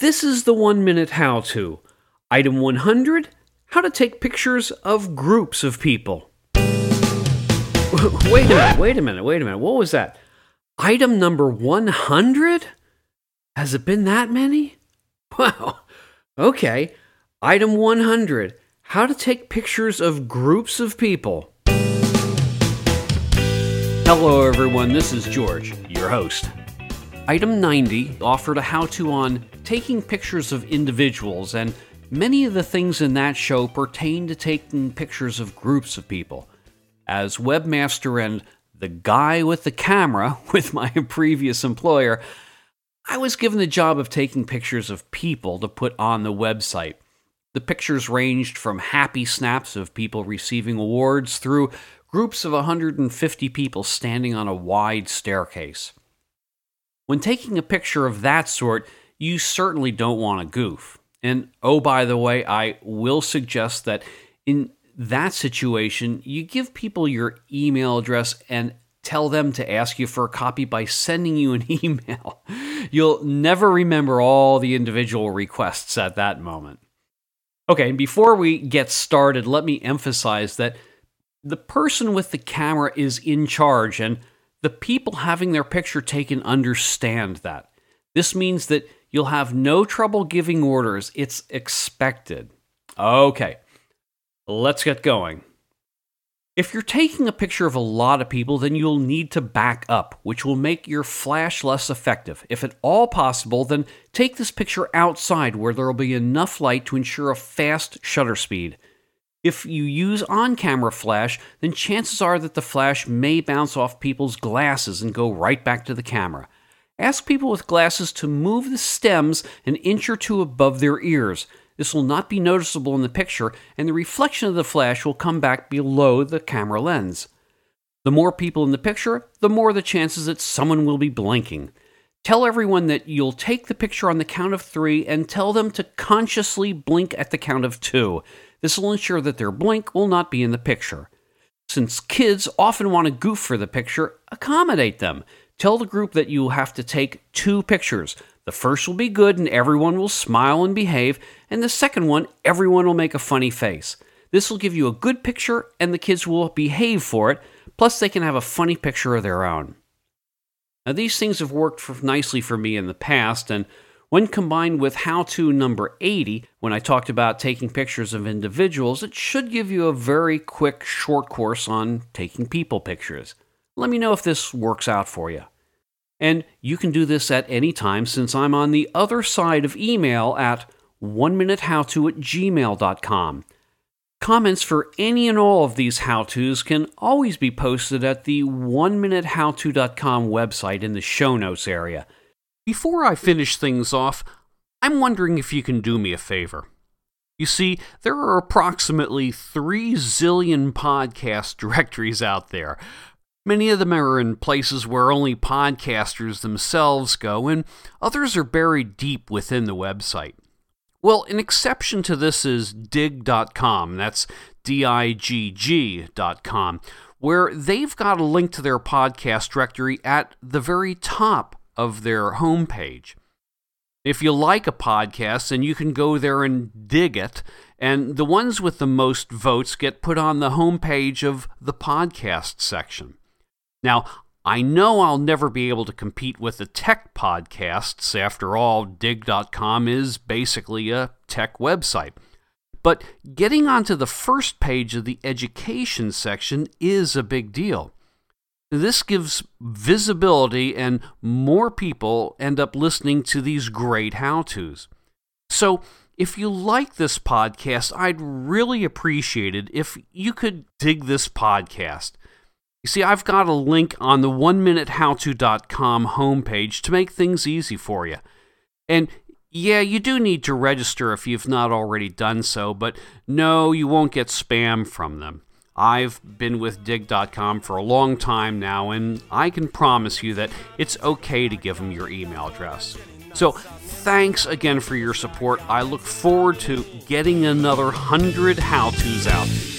This is the one minute how to. Item 100 How to take pictures of groups of people. wait a minute, wait a minute, wait a minute. What was that? Item number 100? Has it been that many? Wow. Okay. Item 100 How to take pictures of groups of people. Hello, everyone. This is George, your host. Item 90 offered a how to on taking pictures of individuals, and many of the things in that show pertain to taking pictures of groups of people. As webmaster and the guy with the camera with my previous employer, I was given the job of taking pictures of people to put on the website. The pictures ranged from happy snaps of people receiving awards through groups of 150 people standing on a wide staircase. When taking a picture of that sort, you certainly don't want to goof. And oh, by the way, I will suggest that in that situation, you give people your email address and tell them to ask you for a copy by sending you an email. You'll never remember all the individual requests at that moment. Okay, and before we get started, let me emphasize that the person with the camera is in charge and the people having their picture taken understand that. This means that you'll have no trouble giving orders. It's expected. Okay, let's get going. If you're taking a picture of a lot of people, then you'll need to back up, which will make your flash less effective. If at all possible, then take this picture outside where there will be enough light to ensure a fast shutter speed. If you use on camera flash, then chances are that the flash may bounce off people's glasses and go right back to the camera. Ask people with glasses to move the stems an inch or two above their ears. This will not be noticeable in the picture, and the reflection of the flash will come back below the camera lens. The more people in the picture, the more the chances that someone will be blinking. Tell everyone that you'll take the picture on the count of three and tell them to consciously blink at the count of two. This will ensure that their blink will not be in the picture. Since kids often want to goof for the picture, accommodate them. Tell the group that you will have to take two pictures. The first will be good and everyone will smile and behave, and the second one, everyone will make a funny face. This will give you a good picture and the kids will behave for it, plus, they can have a funny picture of their own. Now, these things have worked for, nicely for me in the past, and when combined with how to number 80, when I talked about taking pictures of individuals, it should give you a very quick short course on taking people pictures. Let me know if this works out for you. And you can do this at any time since I'm on the other side of email at one minute howto at gmail.com. Comments for any and all of these how to's can always be posted at the one minute how howto.com website in the show notes area. Before I finish things off, I'm wondering if you can do me a favor. You see, there are approximately 3 zillion podcast directories out there. Many of them are in places where only podcasters themselves go, and others are buried deep within the website. Well, an exception to this is digg.com, that's D I G G.com, where they've got a link to their podcast directory at the very top of their homepage. If you like a podcast, then you can go there and dig it, and the ones with the most votes get put on the homepage of the podcast section. Now, I know I'll never be able to compete with the tech podcasts. After all, digg.com is basically a tech website. But getting onto the first page of the education section is a big deal. This gives visibility, and more people end up listening to these great how to's. So, if you like this podcast, I'd really appreciate it if you could dig this podcast. You see, I've got a link on the one minute how howto.com homepage to make things easy for you. And yeah, you do need to register if you've not already done so, but no, you won't get spam from them. I've been with digg.com for a long time now, and I can promise you that it's okay to give them your email address. So, thanks again for your support. I look forward to getting another 100 how to's out.